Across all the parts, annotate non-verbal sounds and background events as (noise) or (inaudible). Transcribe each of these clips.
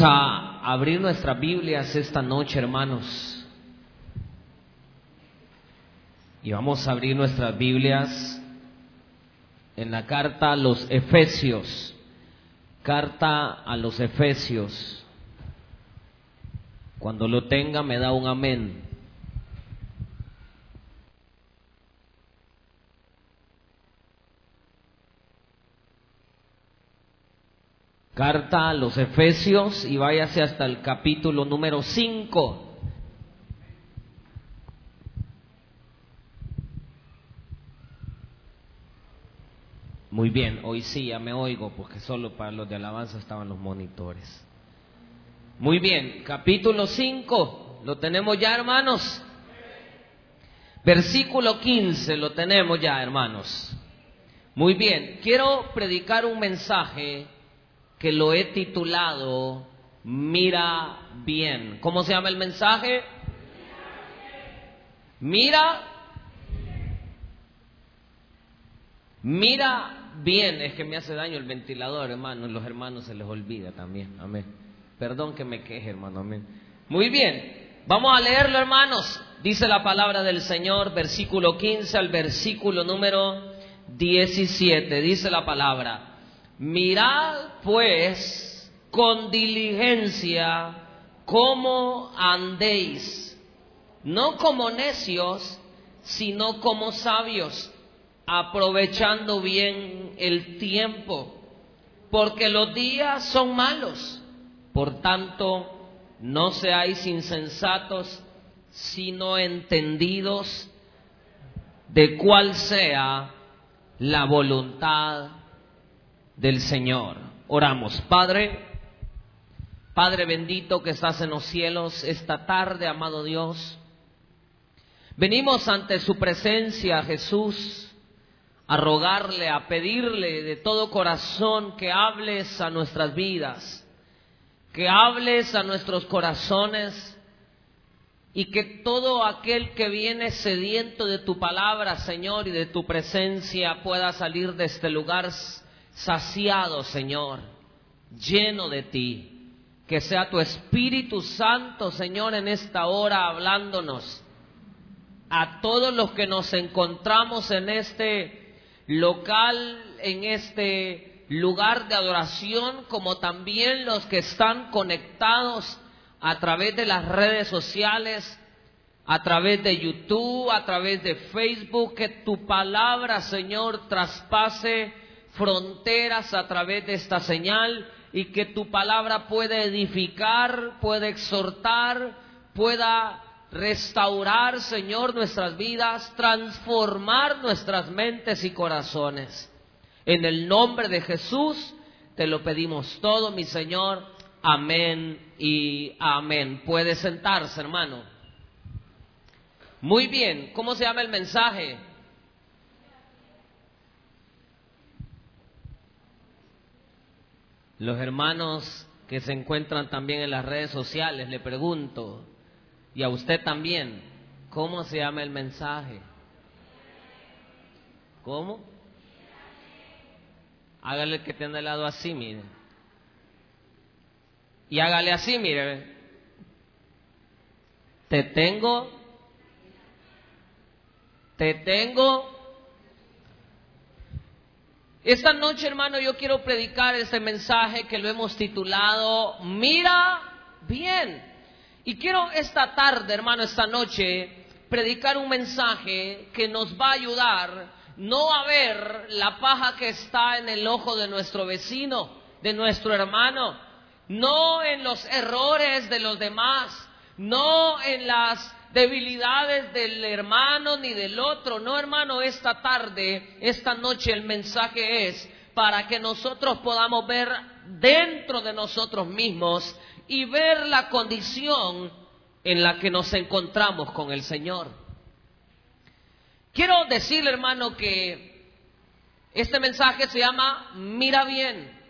a abrir nuestras Biblias esta noche, hermanos. Y vamos a abrir nuestras Biblias en la carta a los Efesios. Carta a los Efesios. Cuando lo tenga me da un amén. Carta a los Efesios y váyase hasta el capítulo número 5. Muy bien, hoy sí ya me oigo porque solo para los de alabanza estaban los monitores. Muy bien, capítulo 5, lo tenemos ya hermanos. Versículo 15, lo tenemos ya hermanos. Muy bien, quiero predicar un mensaje que lo he titulado Mira bien. ¿Cómo se llama el mensaje? Mira. Mira bien. Es que me hace daño el ventilador, hermano. Los hermanos se les olvida también. Amén. Perdón que me queje, hermano. Amén. Muy bien. Vamos a leerlo, hermanos. Dice la palabra del Señor, versículo 15 al versículo número 17. Dice la palabra. Mirad pues con diligencia cómo andéis, no como necios, sino como sabios, aprovechando bien el tiempo, porque los días son malos. Por tanto, no seáis insensatos, sino entendidos de cuál sea la voluntad del Señor. Oramos, Padre, Padre bendito que estás en los cielos esta tarde, amado Dios. Venimos ante su presencia, Jesús, a rogarle, a pedirle de todo corazón que hables a nuestras vidas, que hables a nuestros corazones y que todo aquel que viene sediento de tu palabra, Señor, y de tu presencia pueda salir de este lugar saciado, Señor, lleno de ti. Que sea tu Espíritu Santo, Señor, en esta hora hablándonos a todos los que nos encontramos en este local, en este lugar de adoración, como también los que están conectados a través de las redes sociales, a través de YouTube, a través de Facebook, que tu palabra, Señor, traspase fronteras a través de esta señal y que tu palabra pueda edificar, pueda exhortar, pueda restaurar, Señor, nuestras vidas, transformar nuestras mentes y corazones. En el nombre de Jesús te lo pedimos todo, mi Señor. Amén y amén. Puede sentarse, hermano. Muy bien, ¿cómo se llama el mensaje? Los hermanos que se encuentran también en las redes sociales, le pregunto, y a usted también, ¿cómo se llama el mensaje? ¿Cómo? Hágale que tiene al lado así, mire. Y hágale así, mire. Te tengo, te tengo esta noche, hermano, yo quiero predicar este mensaje que lo hemos titulado Mira bien. Y quiero esta tarde, hermano, esta noche, predicar un mensaje que nos va a ayudar no a ver la paja que está en el ojo de nuestro vecino, de nuestro hermano, no en los errores de los demás, no en las debilidades del hermano ni del otro. No, hermano, esta tarde, esta noche el mensaje es para que nosotros podamos ver dentro de nosotros mismos y ver la condición en la que nos encontramos con el Señor. Quiero decirle, hermano, que este mensaje se llama Mira bien.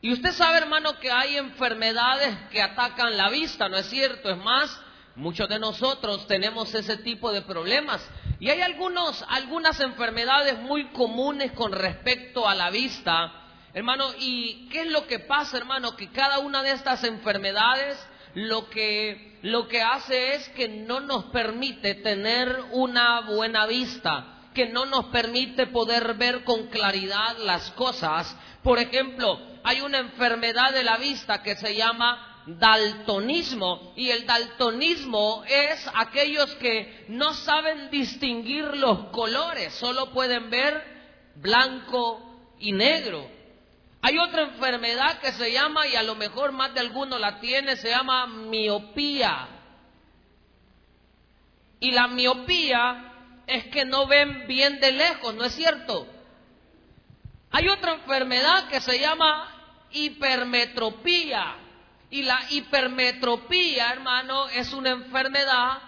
Y usted sabe, hermano, que hay enfermedades que atacan la vista, ¿no es cierto? Es más, Muchos de nosotros tenemos ese tipo de problemas y hay algunos, algunas enfermedades muy comunes con respecto a la vista Hermano, ¿y qué es lo que pasa, hermano? Que cada una de estas enfermedades lo que, lo que hace es que no nos permite tener una buena vista, que no nos permite poder ver con claridad las cosas. Por ejemplo, hay una enfermedad de la vista que se llama daltonismo y el daltonismo es aquellos que no saben distinguir los colores, solo pueden ver blanco y negro. Hay otra enfermedad que se llama, y a lo mejor más de alguno la tiene, se llama miopía. Y la miopía es que no ven bien de lejos, ¿no es cierto? Hay otra enfermedad que se llama hipermetropía. Y la hipermetropía, hermano, es una enfermedad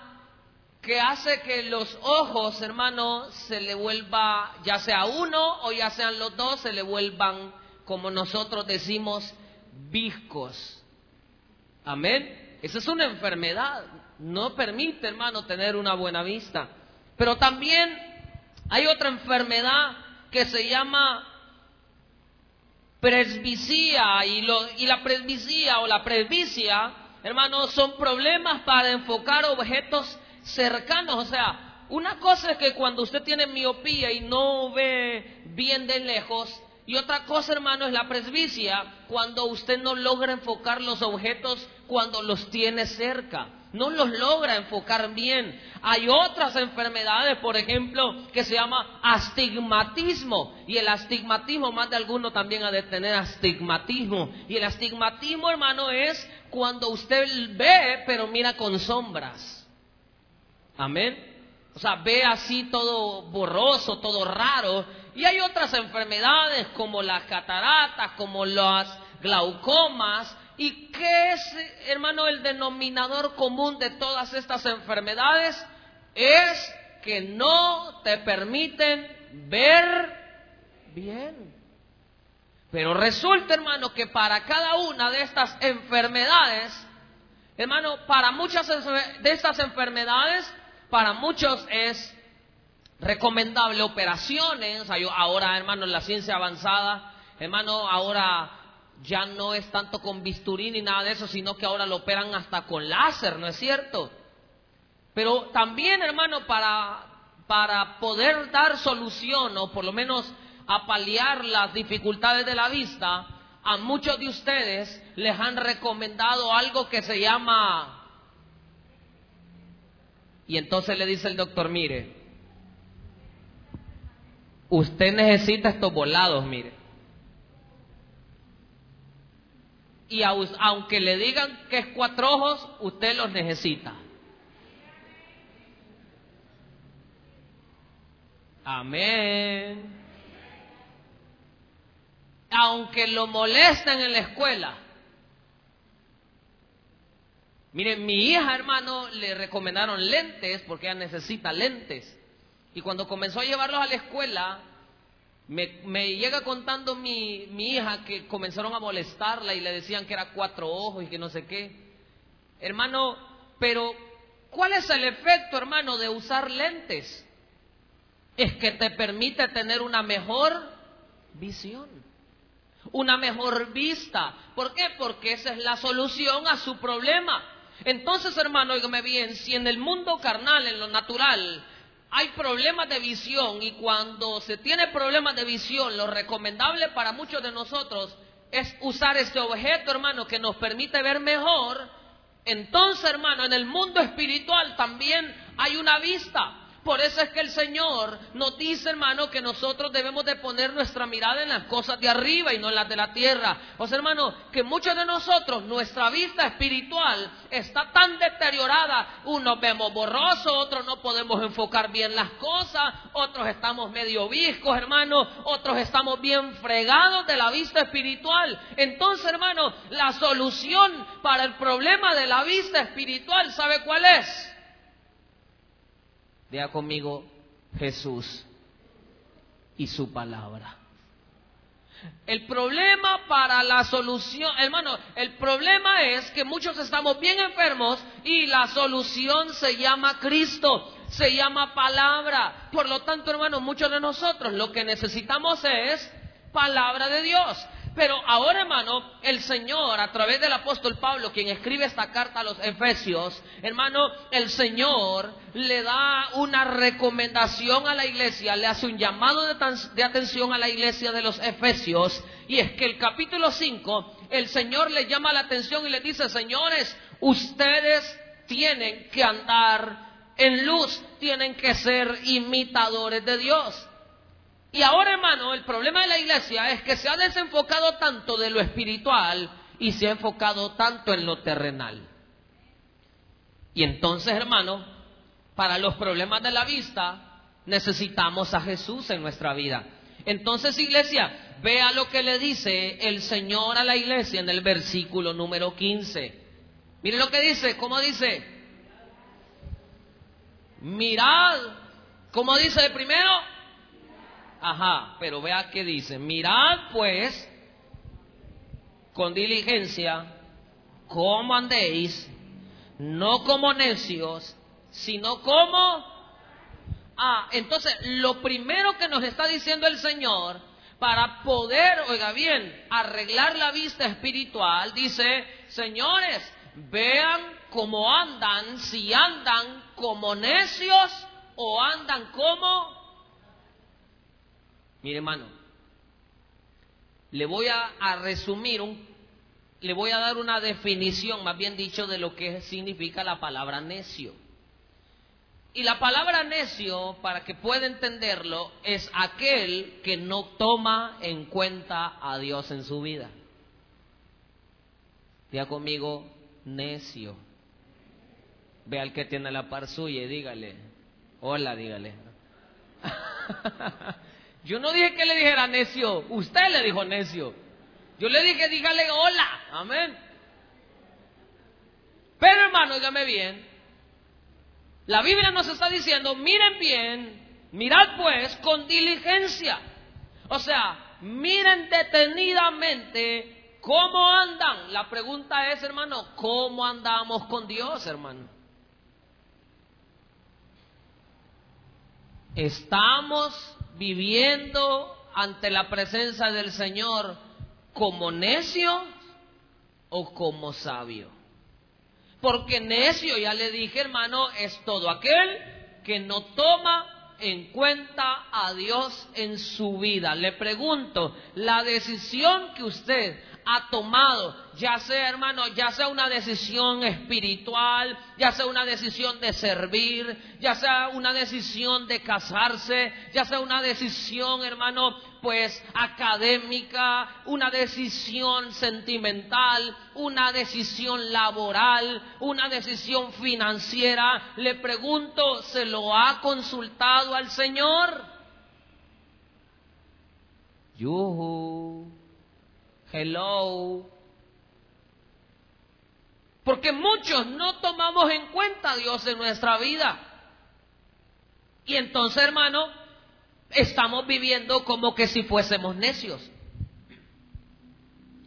que hace que los ojos, hermano, se le vuelva, ya sea uno o ya sean los dos, se le vuelvan como nosotros decimos, viscos. Amén. Esa es una enfermedad. No permite, hermano, tener una buena vista. Pero también hay otra enfermedad que se llama presbicia y, y la presbicia o la presbicia, hermano, son problemas para enfocar objetos cercanos. O sea, una cosa es que cuando usted tiene miopía y no ve bien de lejos, y otra cosa, hermano, es la presbicia, cuando usted no logra enfocar los objetos cuando los tiene cerca. No los logra enfocar bien. Hay otras enfermedades, por ejemplo, que se llama astigmatismo. Y el astigmatismo, más de alguno también ha de tener astigmatismo. Y el astigmatismo, hermano, es cuando usted ve, pero mira con sombras. Amén. O sea, ve así todo borroso, todo raro. Y hay otras enfermedades como las cataratas, como las glaucomas. ¿Y qué es, hermano, el denominador común de todas estas enfermedades? Es que no te permiten ver bien. Pero resulta, hermano, que para cada una de estas enfermedades, hermano, para muchas de estas enfermedades, para muchos es recomendable operaciones. Ahora, hermano, en la ciencia avanzada, hermano, ahora ya no es tanto con bisturí ni nada de eso, sino que ahora lo operan hasta con láser, ¿no es cierto? Pero también, hermano, para, para poder dar solución o por lo menos apalear las dificultades de la vista, a muchos de ustedes les han recomendado algo que se llama... Y entonces le dice el doctor, mire, Usted necesita estos volados, mire. Y aunque le digan que es cuatro ojos, usted los necesita. Amén. Aunque lo molesten en la escuela. Miren, mi hija, hermano, le recomendaron lentes porque ella necesita lentes. Y cuando comenzó a llevarlos a la escuela, me, llega contando mi, mi, hija que comenzaron a molestarla y le decían que era cuatro ojos y que no sé qué. Hermano, pero ¿cuál es el efecto, hermano, de usar lentes? Es que te permite tener una mejor visión, una mejor vista. ¿Por qué? Porque esa es la solución a su problema. Entonces, hermano, oígame bien, si en el mundo carnal, en lo natural, hay problemas de visión y cuando se tiene problemas de visión, lo recomendable para muchos de nosotros es usar este objeto, hermano, que nos permite ver mejor. Entonces, hermano, en el mundo espiritual también hay una vista. Por eso es que el Señor nos dice, hermano, que nosotros debemos de poner nuestra mirada en las cosas de arriba y no en las de la tierra. O sea, hermano, que muchos de nosotros, nuestra vista espiritual está tan deteriorada. Unos vemos borroso, otros no podemos enfocar bien las cosas, otros estamos medio viscos, hermano, otros estamos bien fregados de la vista espiritual. Entonces, hermano, la solución para el problema de la vista espiritual, ¿sabe cuál es? Vea conmigo Jesús y su palabra. El problema para la solución, hermano, el problema es que muchos estamos bien enfermos y la solución se llama Cristo, se llama palabra. Por lo tanto, hermano, muchos de nosotros lo que necesitamos es palabra de Dios. Pero ahora, hermano, el Señor, a través del apóstol Pablo, quien escribe esta carta a los Efesios, hermano, el Señor le da una recomendación a la iglesia, le hace un llamado de, atención a la iglesia de los Efesios, y es que el capítulo 5, el Señor le llama la atención y le dice, señores, ustedes tienen que andar en luz, tienen que ser imitadores de Dios. Y ahora, hermano, el problema de la iglesia es que se ha desenfocado tanto de lo espiritual y se ha enfocado tanto en lo terrenal. Y entonces, hermano, para los problemas de la vista necesitamos a Jesús en nuestra vida. Entonces, iglesia, vea lo que le dice el Señor a la iglesia en el versículo número 15. Mire lo que dice, ¿cómo dice? Mirad, ¿cómo dice primero? Ajá, pero vea qué dice. Mirad pues con diligencia cómo andéis, no como necios, sino como... Ah, entonces lo primero que nos está diciendo el Señor para poder, oiga bien, arreglar la vista espiritual, dice, señores, vean cómo andan, si andan como necios o andan como Mire, hermano, le voy a, resumir, un, le voy a dar una definición, más bien dicho, de lo que significa la palabra necio. Y la palabra necio, para que pueda entenderlo, es aquel que no toma en cuenta a Dios en su vida. Diga conmigo, necio. Ve al que tiene la par suya y dígale, hola, dígale. (laughs) Yo no dije que le dijera necio, usted le dijo necio. Yo le dije, dígale hola, amén. Pero hermano, dígame bien, la Biblia nos está diciendo, miren bien, mirad pues con diligencia. O sea, miren detenidamente cómo andan. La pregunta es, hermano, ¿cómo andamos con Dios, hermano? ¿Estamos viviendo ante la presencia del Señor como necio o como sabio. Porque necio, ya le dije hermano, es todo aquel que no toma en cuenta a Dios en su vida. Le pregunto, la decisión que usted ha tomado, ya sea hermano, ya sea una decisión espiritual, ya sea una decisión de servir, ya sea una decisión de casarse, ya sea una decisión hermano, pues académica, una decisión sentimental, una decisión laboral, una decisión financiera, le pregunto, ¿se lo ha consultado al Señor? Hello. Porque muchos no tomamos en cuenta a Dios en nuestra vida. Y entonces, hermano, estamos viviendo como que si fuésemos necios.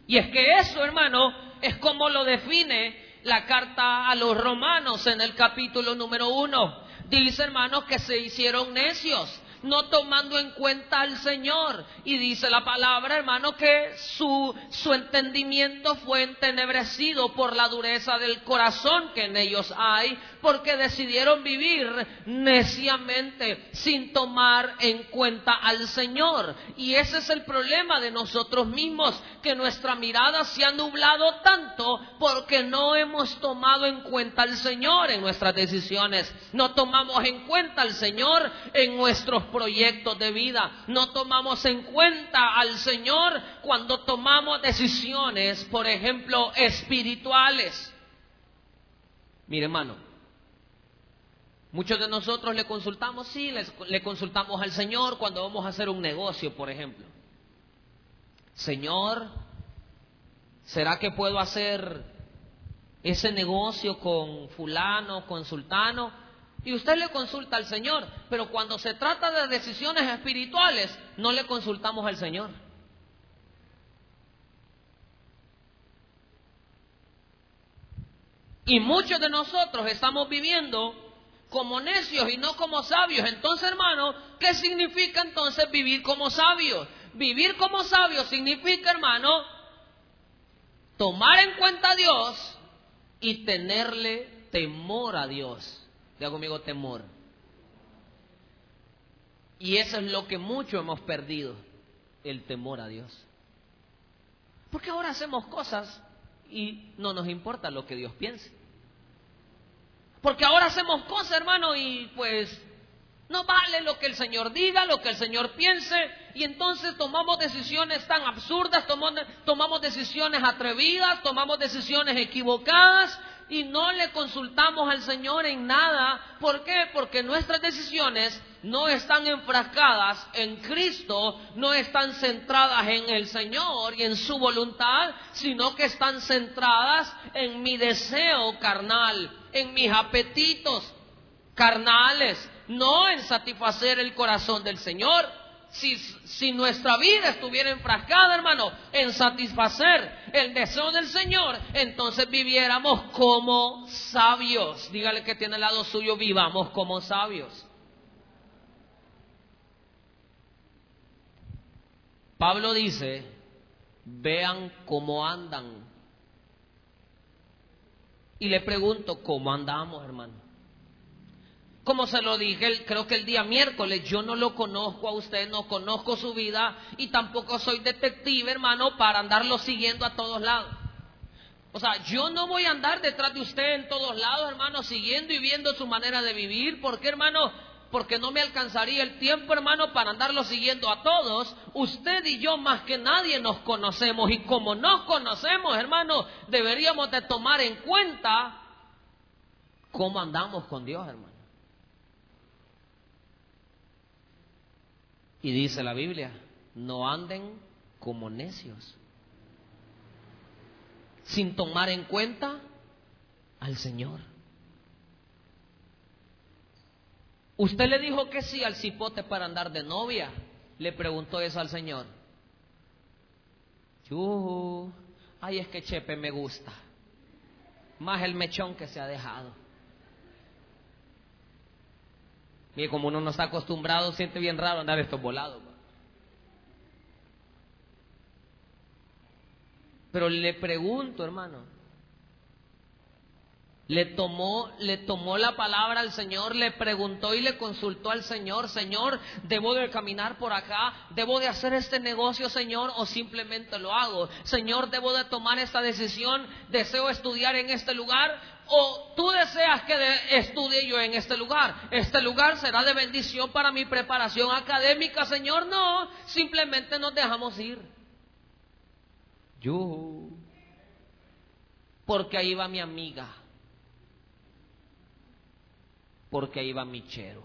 Y es que eso, hermano, es como lo define la carta a los romanos en el capítulo número uno. Dice, hermano, que se hicieron necios no tomando en cuenta al Señor. Y dice la palabra, hermano, que su, su entendimiento fue entenebrecido por la dureza del corazón que en ellos hay, porque decidieron vivir neciamente sin tomar en cuenta al Señor. Y ese es el problema de nosotros mismos, que nuestra mirada se ha nublado tanto porque no hemos tomado en cuenta al Señor en nuestras decisiones. No tomamos en cuenta al Señor en nuestros proyectos de vida. No tomamos en cuenta al Señor cuando tomamos decisiones, por ejemplo, espirituales. Mire, hermano, muchos de nosotros le consultamos, sí, le, consultamos al Señor cuando vamos a hacer un negocio, por ejemplo. Señor, ¿será que puedo hacer ese negocio con fulano, con sultano? Y usted le consulta al Señor, pero cuando se trata de decisiones espirituales, no le consultamos al Señor. Y muchos de nosotros estamos viviendo como necios y no como sabios. Entonces, hermano, ¿qué significa entonces vivir como sabios? Vivir como sabio significa, hermano, tomar en cuenta a Dios y tenerle temor a Dios. Diga conmigo temor. Y eso es lo que mucho hemos perdido, el temor a Dios. Porque ahora hacemos cosas y no nos importa lo que Dios piense. Porque ahora hacemos cosas, hermano, y pues no vale lo que el Señor diga, lo que el Señor piense, y entonces tomamos decisiones tan absurdas, tomamos, decisiones atrevidas, tomamos decisiones equivocadas, y no le consultamos al Señor en nada. ¿Por qué? Porque nuestras decisiones no están enfrascadas en Cristo, no están centradas en el Señor y en su voluntad, sino que están centradas en mi deseo carnal, en mis apetitos carnales, no en satisfacer el corazón del Señor. Si, si, nuestra vida estuviera enfrascada, hermano, en satisfacer el deseo del Señor, entonces viviéramos como sabios. Dígale que tiene al lado suyo, vivamos como sabios. Pablo dice, vean cómo andan. Y le pregunto, ¿cómo andamos, hermano? Como se lo dije, creo que el día miércoles, yo no lo conozco a usted, no conozco su vida y tampoco soy detective, hermano, para andarlo siguiendo a todos lados. O sea, yo no voy a andar detrás de usted en todos lados, hermano, siguiendo y viendo su manera de vivir. ¿Por qué, hermano? Porque no me alcanzaría el tiempo, hermano, para andarlo siguiendo a todos. Usted y yo más que nadie nos conocemos y como nos conocemos, hermano, deberíamos de tomar en cuenta cómo andamos con Dios, hermano. Y dice la Biblia, no anden como necios, sin tomar en cuenta al Señor. Usted le dijo que sí al cipote para andar de novia. Le preguntó eso al Señor. Yuhu, ay, es que Chepe me gusta. Más el mechón que se ha dejado. Mire, como uno no está acostumbrado, siente bien raro andar estos volados. Pero le pregunto, hermano, le tomó, le tomó la palabra al Señor, le preguntó y le consultó al Señor, Señor, ¿debo de caminar por acá? ¿Debo de hacer este negocio, Señor? ¿O simplemente lo hago? Señor, ¿debo de tomar esta decisión? ¿Deseo estudiar en este lugar? ¿O tú deseas que estudie yo en este lugar? ¿Este lugar será de bendición para mi preparación académica, Señor? No, simplemente nos dejamos ir. Yo. Porque ahí va mi amiga. Porque ahí va mi chero.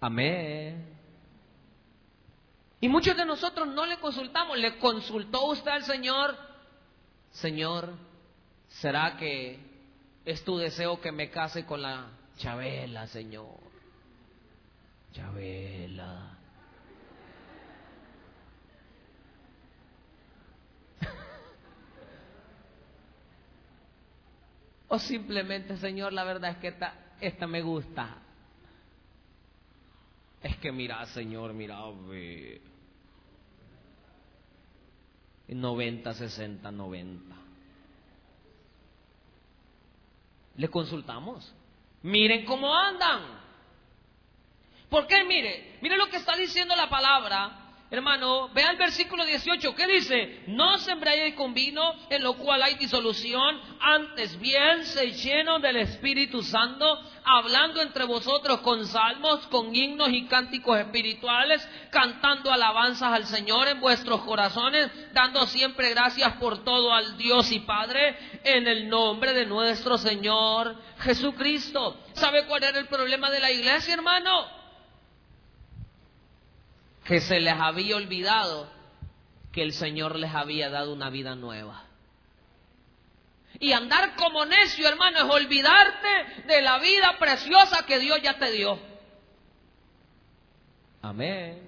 Amén. Y muchos de nosotros no le consultamos. ¿Le consultó usted al Señor? Señor, ¿será que es tu deseo que me case con la Chabela, Señor? Chabela. (laughs) o simplemente, Señor, la verdad es que esta, esta me gusta. Es que mira, Señor, mira, ve. 90, 60, 90. Le consultamos. Miren cómo andan. ¿Por qué? Mire, mire lo que está diciendo la palabra Hermano, vea el versículo 18, ¿qué dice? No sembréis con vino en lo cual hay disolución, antes bien se lleno del Espíritu Santo, hablando entre vosotros con salmos, con himnos y cánticos espirituales, cantando alabanzas al Señor en vuestros corazones, dando siempre gracias por todo al Dios y Padre, en el nombre de nuestro Señor Jesucristo. ¿Sabe cuál era el problema de la iglesia, hermano? Que se les había olvidado que el Señor les había dado una vida nueva. Y andar como necio, hermano, es olvidarte de la vida preciosa que Dios ya te dio. Amén.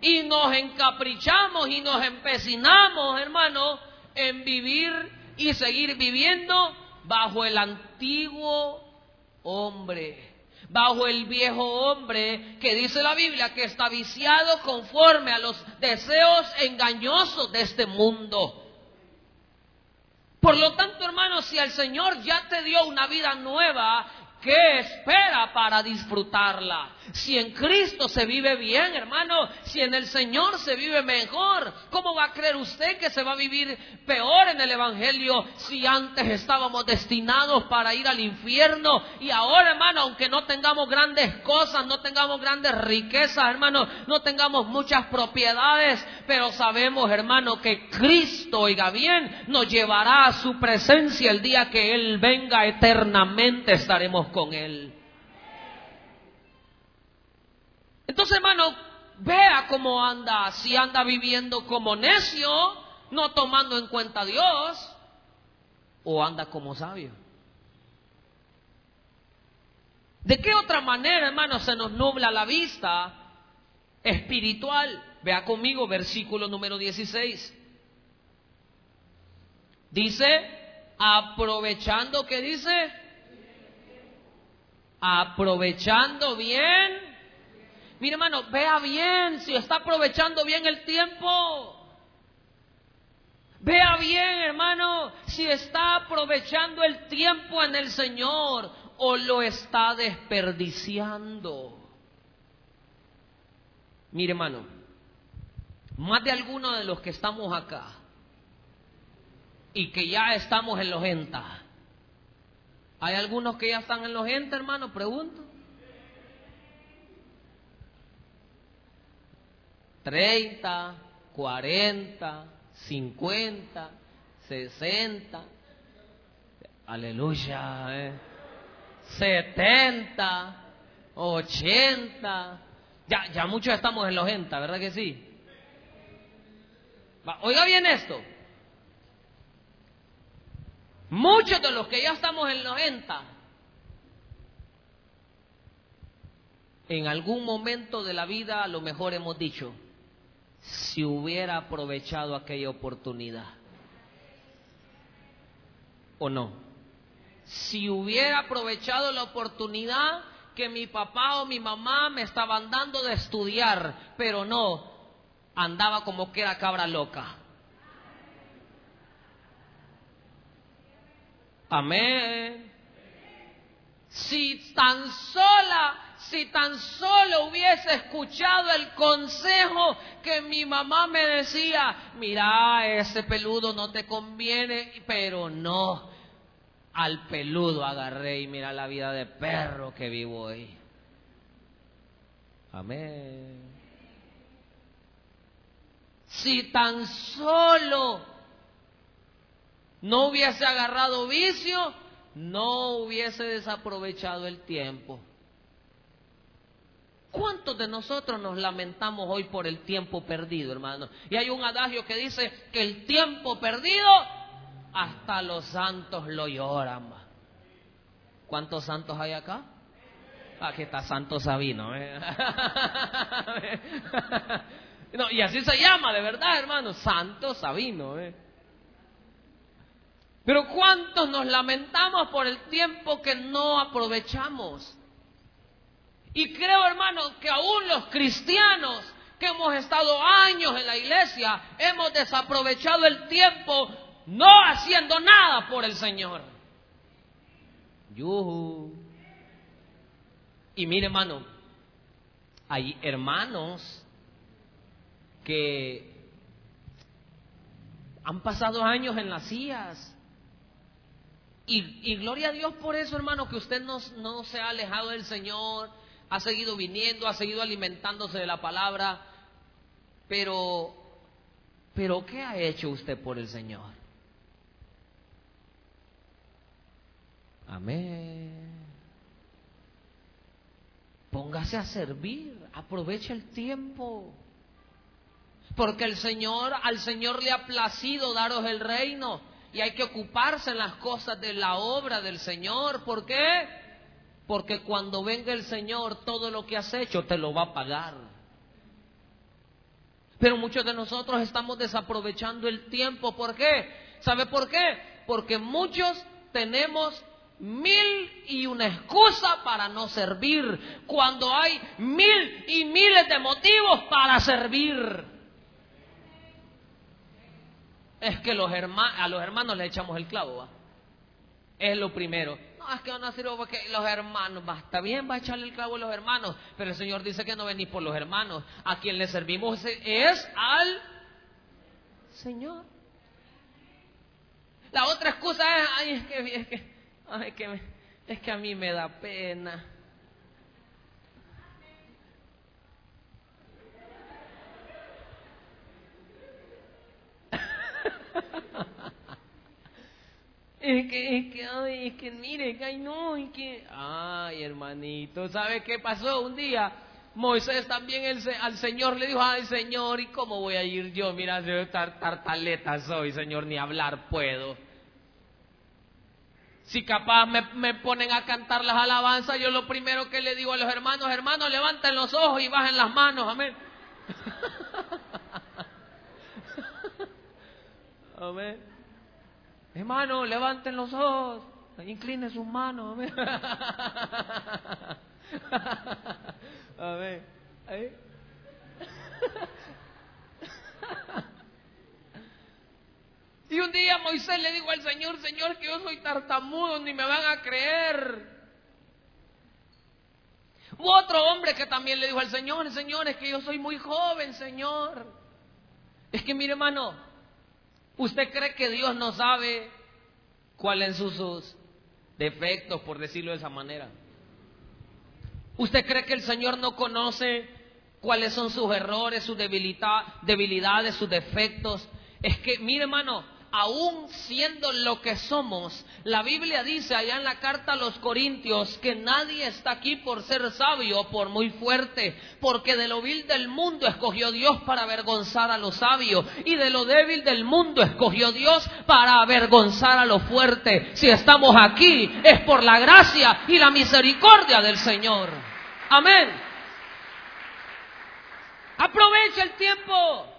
Y nos encaprichamos y nos empecinamos, hermano, en vivir y seguir viviendo bajo el antiguo hombre bajo el viejo hombre que dice la Biblia que está viciado conforme a los deseos engañosos de este mundo. Por lo tanto, hermanos, si el Señor ya te dio una vida nueva, ¿qué espera para disfrutarla? Si en Cristo se vive bien, hermano, si en el Señor se vive mejor, ¿cómo va a creer usted que se va a vivir peor en el Evangelio si antes estábamos destinados para ir al infierno y ahora, hermano, aunque no tengamos grandes cosas, no tengamos grandes riquezas, hermano, no tengamos muchas propiedades, pero sabemos, hermano, que Cristo, oiga bien, nos llevará a su presencia el día que Él venga eternamente, estaremos con Él. Entonces, hermano, vea cómo anda, si anda viviendo como necio, no tomando en cuenta a Dios, o anda como sabio. ¿De qué otra manera, hermano, se nos nubla la vista espiritual? Vea conmigo versículo número 16. Dice, aprovechando, ¿qué dice? Aprovechando bien Mire hermano, vea bien si está aprovechando bien el tiempo. Vea bien, hermano, si está aprovechando el tiempo en el Señor o lo está desperdiciando. Mire, hermano, más de algunos de los que estamos acá y que ya estamos en los ENTA, ¿hay algunos que ya están en los ENTA, hermano? Pregunto. 30, 40, 50, 60, aleluya, eh. 70, 80, ya, ya muchos estamos en los 80, ¿verdad que sí? oiga bien esto. Muchos de los que ya estamos en los 90, en algún momento de la vida a lo mejor hemos dicho, si hubiera aprovechado aquella oportunidad. ¿O no? Si hubiera aprovechado la oportunidad que mi papá o mi mamá me estaban dando de estudiar, pero no, andaba como que era cabra loca. Amén. Si tan sola si tan solo hubiese escuchado el consejo que mi mamá me decía, mira, ese peludo no te conviene, pero no, al peludo agarré y mira la vida de perro que vivo hoy. Amén. Si tan solo no hubiese agarrado vicio, no hubiese desaprovechado el tiempo. ¿Cuántos de nosotros nos lamentamos hoy por el tiempo perdido, hermano? Y hay un adagio que dice que el tiempo perdido, hasta los santos lo lloran. ¿Cuántos santos hay acá? Aquí está Santo Sabino. ¿eh? (laughs) no, y así se llama, de verdad, hermano, Santo Sabino. ¿eh? Pero ¿cuántos nos lamentamos por el tiempo que no aprovechamos? Y creo, hermano, que aún los cristianos que hemos estado años en la iglesia, hemos desaprovechado el tiempo no haciendo nada por el Señor. Y mire, hermano, hay hermanos que han pasado años en las sillas. Y, gloria a Dios por eso, hermano, que usted no se ha alejado del Señor, ha seguido viniendo, ha seguido alimentándose de la palabra, pero, pero ¿qué ha hecho usted por el Señor? Amén. Póngase a servir, aproveche el tiempo. Porque el Señor, al Señor le ha placido daros el reino y hay que ocuparse en las cosas de la obra del Señor. ¿Por qué? Porque cuando venga el Señor, todo lo que has hecho te lo va a pagar. Pero muchos de nosotros estamos desaprovechando el tiempo. ¿Por qué? ¿Sabe por qué? Porque muchos tenemos mil y una excusa para no servir, cuando hay mil y miles de motivos para servir. Es que los a los hermanos le echamos el clavo, Es lo primero. No, es que no sirvo porque los hermanos, está bien, va a echarle el clavo a los hermanos, pero el Señor dice que no venís por los hermanos. A quien le servimos es al Señor. La otra excusa es, ay, es que, es que, que, es que a mí me da pena. (laughs) Es que, es que, ay, es que mire, ay, no, es que, ay, hermanito, ¿sabe qué pasó un día? Moisés también al Señor le dijo, ay, Señor, ¿y cómo voy a ir yo? Mira, yo tartaleta soy, Señor, ni hablar puedo. Si capaz me, me, ponen a cantar las alabanzas, yo lo primero que le digo a los hermanos, hermanos, levanten los ojos y bajen las manos, amén. (laughs) amén. Hermano, levanten los ojos, inclinen sus manos. Amén. (laughs) (laughs) Y un día Moisés le dijo al Señor, Señor, que yo soy tartamudo, ni me van a creer. Hubo otro hombre que también le dijo al Señor, Señor, es que yo soy muy joven, Señor. Es que mire hermano, ¿Usted cree que Dios no sabe cuáles son sus defectos, por decirlo de esa manera? ¿Usted cree que el Señor no conoce cuáles son sus errores, sus debilidades, sus defectos? Es que, mire hermano, aún siendo lo que somos, la Biblia dice allá en la carta a los Corintios que nadie está aquí por ser sabio, por muy fuerte, porque de lo vil del mundo escogió Dios para avergonzar a los sabios y de lo débil del mundo escogió Dios para avergonzar a lo fuerte. Si estamos aquí es por la gracia y la misericordia del Señor. Amén. Aprovecha el tiempo.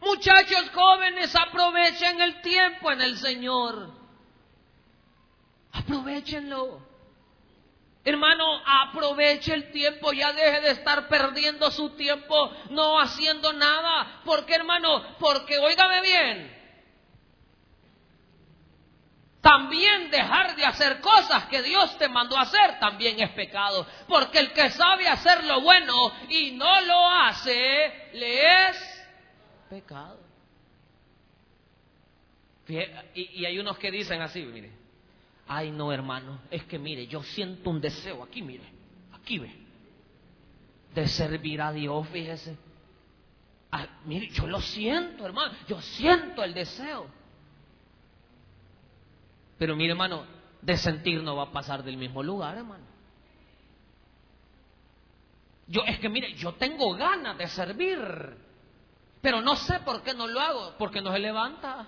Muchachos jóvenes, aprovechen el tiempo en el Señor. Aprovechenlo. Hermano, aproveche el tiempo, ya deje de estar perdiendo su tiempo no haciendo nada. ¿Por qué, hermano? Porque, óigame bien, también dejar de hacer cosas que Dios te mandó hacer también es pecado. Porque el que sabe hacer lo bueno y no lo hace, le es pecado. Y, hay unos que dicen así, mire, ay no hermano, es que mire, yo siento un deseo, aquí mire, aquí ve, de servir a Dios, fíjese. Ah, mire, yo lo siento, hermano, yo siento el deseo. Pero mire, hermano, de sentir no va a pasar del mismo lugar, hermano. Yo, es que mire, yo tengo ganas de servir. Pero no sé por qué no lo hago, porque no se levanta.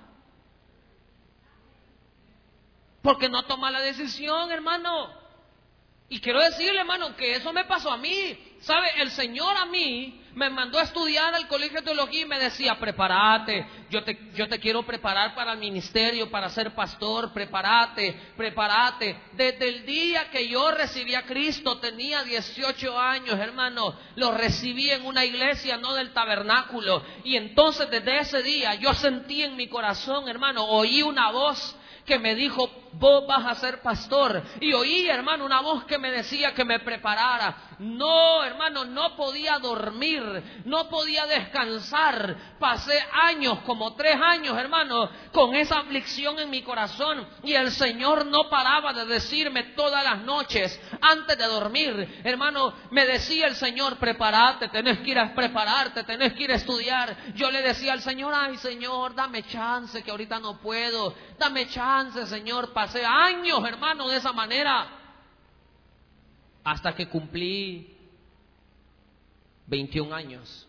Porque no toma la decisión, hermano. Y quiero decirle, hermano, que eso me pasó a mí. ¿Sabe? El Señor a mí me mandó a estudiar al colegio de teología y me decía, prepárate, yo te, yo te quiero preparar para el ministerio, para ser pastor, prepárate, prepárate. Desde el día que yo recibí a Cristo, tenía 18 años, hermano, lo recibí en una iglesia, no del tabernáculo. Y entonces desde ese día yo sentí en mi corazón, hermano, oí una voz que me dijo, vos vas a ser pastor. Y oí, hermano, una voz que me decía que me preparara. No, hermano, no podía dormir, no podía descansar. Pasé años, como tres años, hermano, con esa aflicción en mi corazón. Y el Señor no paraba de decirme todas las noches, antes de dormir, hermano, me decía el Señor, prepárate, tenés que ir a prepararte, tenés que ir a estudiar. Yo le decía al Señor, ay Señor, dame chance, que ahorita no puedo. Dame chance, Señor. Pasé años, hermano, de esa manera hasta que cumplí 21 años.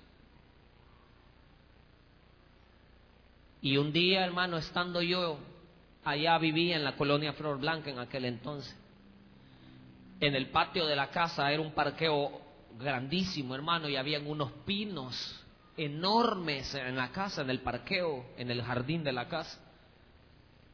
Y un día, hermano, estando yo allá vivía en la colonia Flor Blanca en aquel entonces. En el patio de la casa era un parqueo grandísimo, hermano, y habían unos pinos enormes en la casa, en el parqueo, en el jardín de la casa.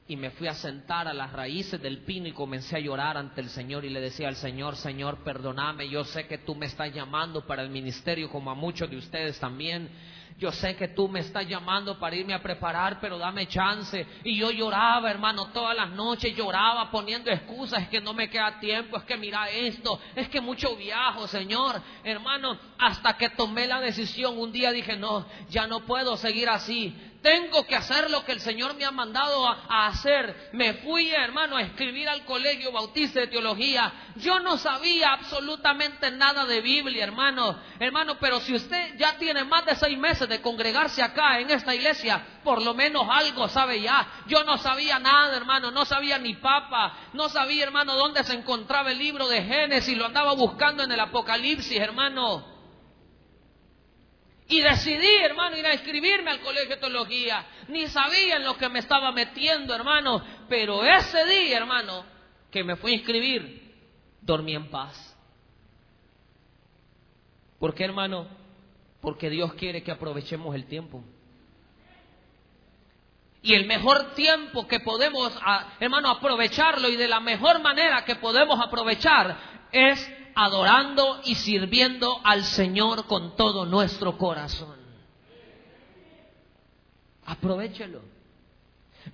Y me fui a sentar a las raíces del pino y comencé a llorar ante el Señor y le decía al Señor, Señor, perdóname, yo sé que tú me estás llamando para el ministerio como a muchos de ustedes también. Yo sé que tú me estás llamando para irme a preparar, pero dame chance. Y yo lloraba, hermano, todas las noches lloraba poniendo excusas, es que no me queda tiempo, es que mira esto, es que mucho viajo, Señor. Hermano, hasta que tomé la decisión, un día dije, no, ya no puedo seguir así tengo que hacer lo que el Señor me ha mandado a, hacer. Me fui, hermano, a escribir al colegio bautista de teología. Yo no sabía absolutamente nada de Biblia, hermano. Hermano, pero si usted ya tiene más de seis meses de congregarse acá en esta iglesia, por lo menos algo sabe ya. Yo no sabía nada, hermano. No sabía ni papa. No sabía, hermano, dónde se encontraba el libro de Génesis. Lo andaba buscando en el Apocalipsis, hermano. Y decidí, hermano, ir a escribirme al colegio de teología. Ni sabía en lo que me estaba metiendo, hermano. Pero ese día, hermano, que me fui a inscribir, dormí en paz. ¿Por qué, hermano? Porque Dios quiere que aprovechemos el tiempo. Y el mejor tiempo que podemos, hermano, aprovecharlo y de la mejor manera que podemos aprovechar es adorando y sirviendo al Señor con todo nuestro corazón. Aprovechelo.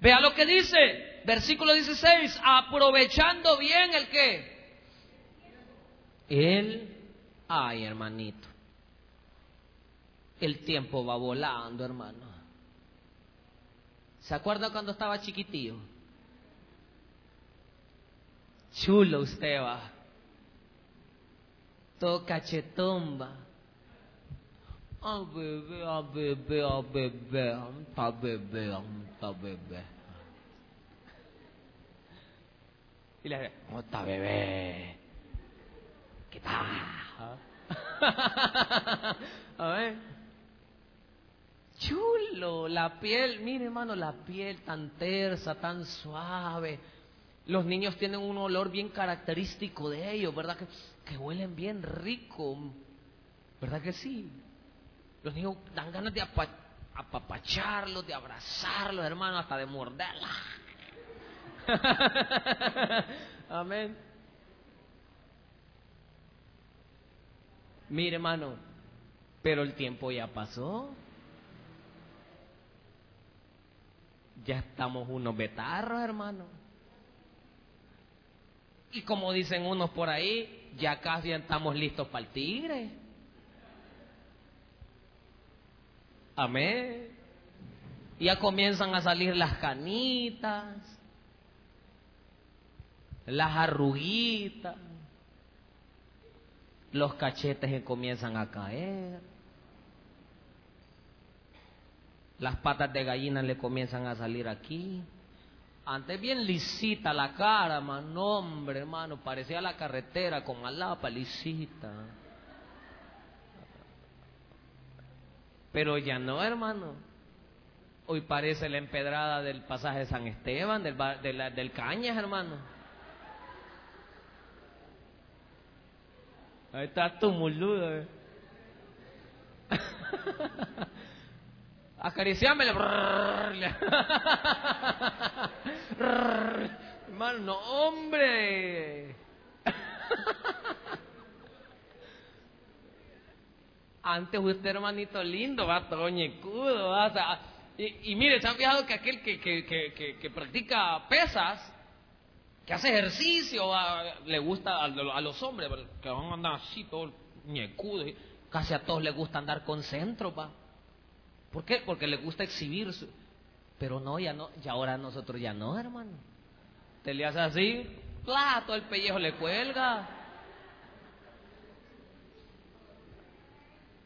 Vea lo que dice, versículo 16, aprovechando bien el que. Él, ay hermanito, el tiempo va volando, hermano. ¿Se acuerda cuando estaba chiquitillo? Chulo usted va todo cachetón A bebé, a bebé, a bebé, a bebé, a bebé. Y dice, ¿cómo está bebé? ¿Qué tal? (laughs) a ver. Chulo, la piel, mire hermano, la piel tan tersa, tan suave. Los niños tienen un olor bien característico de ellos, ¿verdad? Que que huelen bien rico. ¿Verdad que sí? Los niños dan ganas de apapacharlos, de abrazarlos, hermano, hasta de morderla. (laughs) Amén. Mire, hermano, pero el tiempo ya pasó. Ya estamos unos betarros, hermano. Y como dicen unos por ahí, ya casi estamos listos para el tigre. Amén. Ya comienzan a salir las canitas, las arruguitas, los cachetes que comienzan a caer, las patas de gallina le comienzan a salir aquí. Antes bien lisita la cara, man, hombre, hermano, parecía la carretera con alapa lisita. Pero ya no, hermano. Hoy parece la empedrada del pasaje de San Esteban, del, del Cañas, hermano. Ahí está tu muludo. Eh. (laughs) acariciámele. Hermano, no, hombre. Antes usted, hermanito lindo, va todo ñecudo, va, y, mire, se han fijado que aquel que, que, que, que, practica pesas, que hace ejercicio, le gusta a, los hombres, que van a andar así, todo ñecudo, casi a todos les gusta andar con centro, va. ¿Por qué? Porque le gusta exhibir Pero no, ya no, ya ahora nosotros ya no, hermano. Te le hace así, todo el pellejo le cuelga.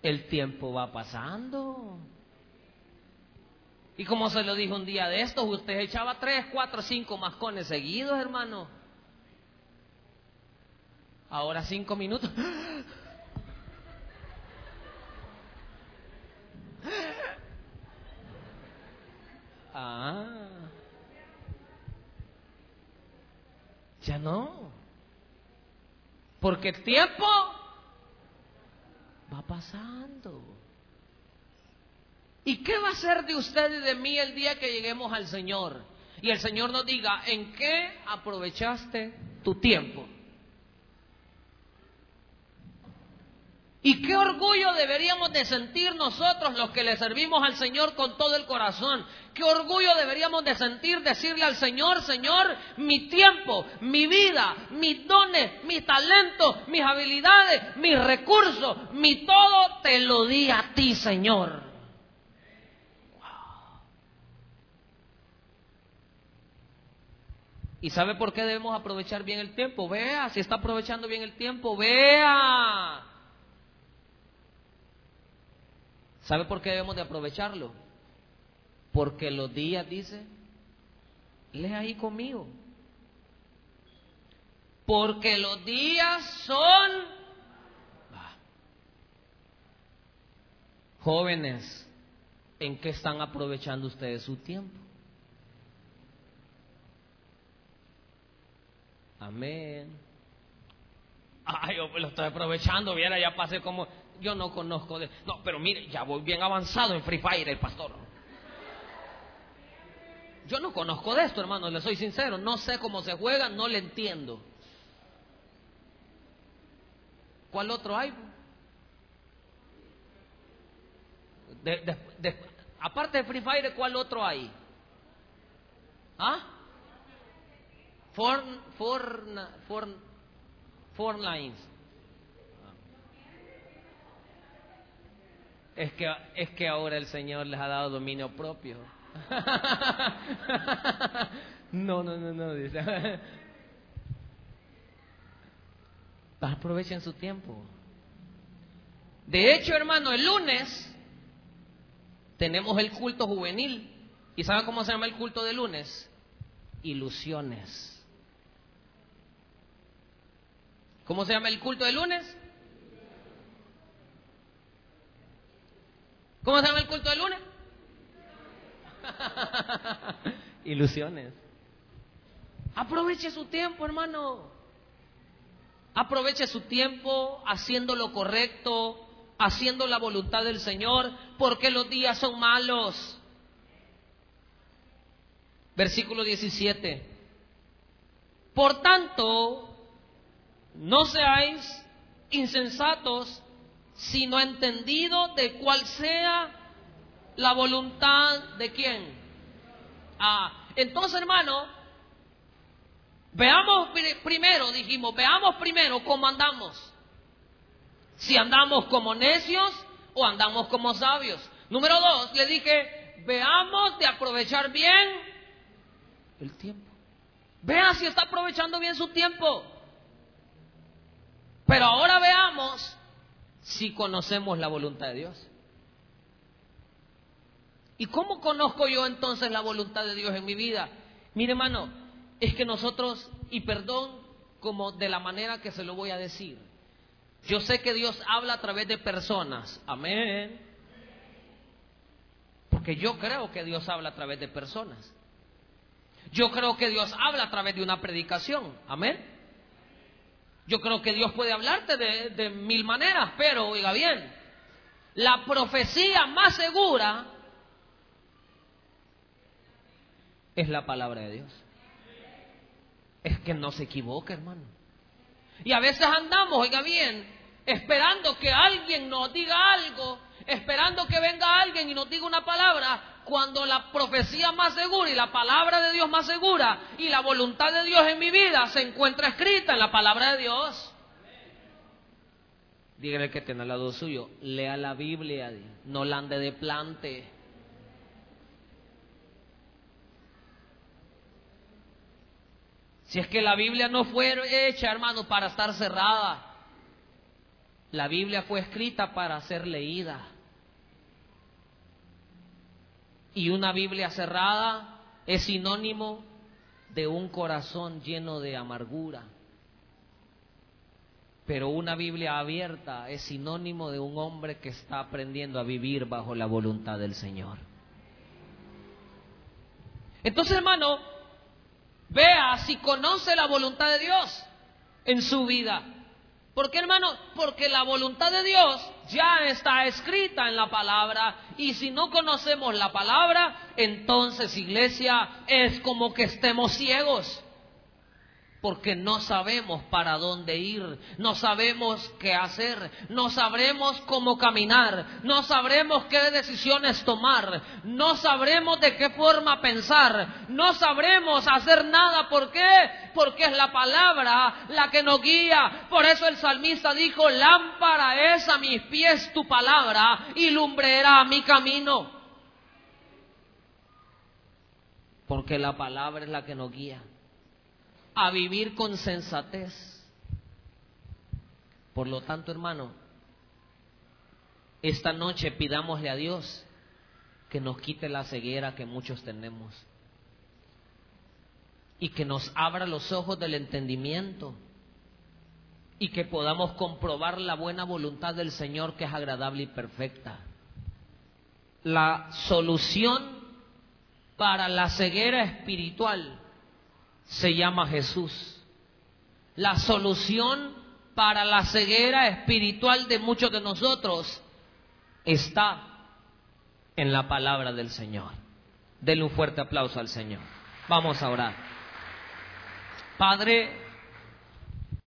El tiempo va pasando. Y como se lo dijo un día de estos, usted echaba tres, cuatro, cinco mascones seguidos, hermano. Ahora cinco minutos. Ah. Ya no. Porque el tiempo va pasando. ¿Y qué va a ser de usted y de mí el día que lleguemos al Señor? y el Señor nos diga, ¿en qué aprovechaste tu tiempo? Y qué orgullo deberíamos de sentir nosotros los que le servimos al Señor con todo el corazón. Qué orgullo deberíamos de sentir decirle al Señor, Señor, mi tiempo, mi vida, mis dones, mis talentos, mis habilidades, mis recursos, mi todo, te lo di a ti, Señor. ¿Y sabe por qué debemos aprovechar bien el tiempo? Vea, si está aprovechando bien el tiempo, vea. ¿Sabe por qué debemos de aprovecharlo? Porque los días, dice, lea ahí conmigo. Porque los días son jóvenes. ¿En qué están aprovechando ustedes su tiempo? Amén. Ay, yo lo estoy aprovechando, viera, ya pasé como, yo no conozco de, no, pero mire, ya voy bien avanzado en Free Fire, el pastor. Yo no conozco de esto, hermano, le soy sincero, no sé cómo se juega, no le entiendo. ¿Cuál otro hay? aparte de Free Fire, ¿cuál otro hay? ¿Ah? Forn, forn, forn, Fornlines. Es que, es que ahora el Señor les ha dado dominio propio. (laughs) No, no, no, no. Dice. (laughs) Aprovechen su tiempo. De hecho, hermano, el lunes tenemos el culto juvenil. ¿Y saben cómo se llama el culto de lunes? Ilusiones. ¿Cómo se llama el culto de lunes? ¿Cómo se llama el culto de lunes? (laughs) Ilusiones. Aproveche su tiempo, hermano. Aproveche su tiempo haciendo lo correcto, haciendo la voluntad del Señor, porque los días son malos. Versículo 17. Por tanto, no seáis insensatos, sino entendido de cuál sea la voluntad de quién. Ah, entonces hermano, veamos primero, dijimos, veamos primero cómo andamos. Si andamos como necios o andamos como sabios. Número dos, le dije, veamos de aprovechar bien el tiempo. Vea si está aprovechando bien su tiempo. Pero ahora veamos si conocemos la voluntad de Dios. ¿Y cómo conozco yo entonces la voluntad de Dios en mi vida? Mire hermano, es que nosotros, y perdón como de la manera que se lo voy a decir, yo sé que Dios habla a través de personas, amén. Porque yo creo que Dios habla a través de personas. Yo creo que Dios habla a través de una predicación, amén. Yo creo que Dios puede hablarte de, mil maneras, pero oiga bien, la profecía más segura es la palabra de Dios. Es que no se equivoque, hermano. Y a veces andamos, oiga bien, esperando que alguien nos diga algo, esperando que venga alguien y nos diga una palabra, cuando la profecía más segura y la palabra de Dios más segura y la voluntad de Dios en mi vida se encuentra escrita en la palabra de Dios. Dígale que tiene al lado suyo, lea la Biblia, no la ande de plante. Si es que la Biblia no fue hecha, hermano, para estar cerrada. La Biblia fue escrita para ser leída. Y una Biblia cerrada es sinónimo de un corazón lleno de amargura. Pero una Biblia abierta es sinónimo de un hombre que está aprendiendo a vivir bajo la voluntad del Señor. Entonces, hermano, vea si conoce la voluntad de Dios en su vida. ¿Por qué, hermano? Porque la voluntad de Dios ya está escrita en la palabra y si no conocemos la palabra, entonces, iglesia, es como que estemos ciegos porque no sabemos para dónde ir, no sabemos qué hacer, no sabremos cómo caminar, no sabremos qué decisiones tomar, no sabremos de qué forma pensar, no sabremos hacer nada. ¿Por qué? Porque es la palabra la que nos guía. Por eso el salmista dijo, lámpara es a mis pies tu palabra y lumbrera mi camino. Porque la palabra es la que nos guía a vivir con sensatez. Por lo tanto, hermano, esta noche pidámosle a Dios que nos quite la ceguera que muchos tenemos y que nos abra los ojos del entendimiento y que podamos comprobar la buena voluntad del Señor que es agradable y perfecta. La solución para la ceguera espiritual se llama Jesús. La solución para la ceguera espiritual de muchos de nosotros está en la palabra del Señor. Denle un fuerte aplauso al Señor. Vamos a orar. Padre,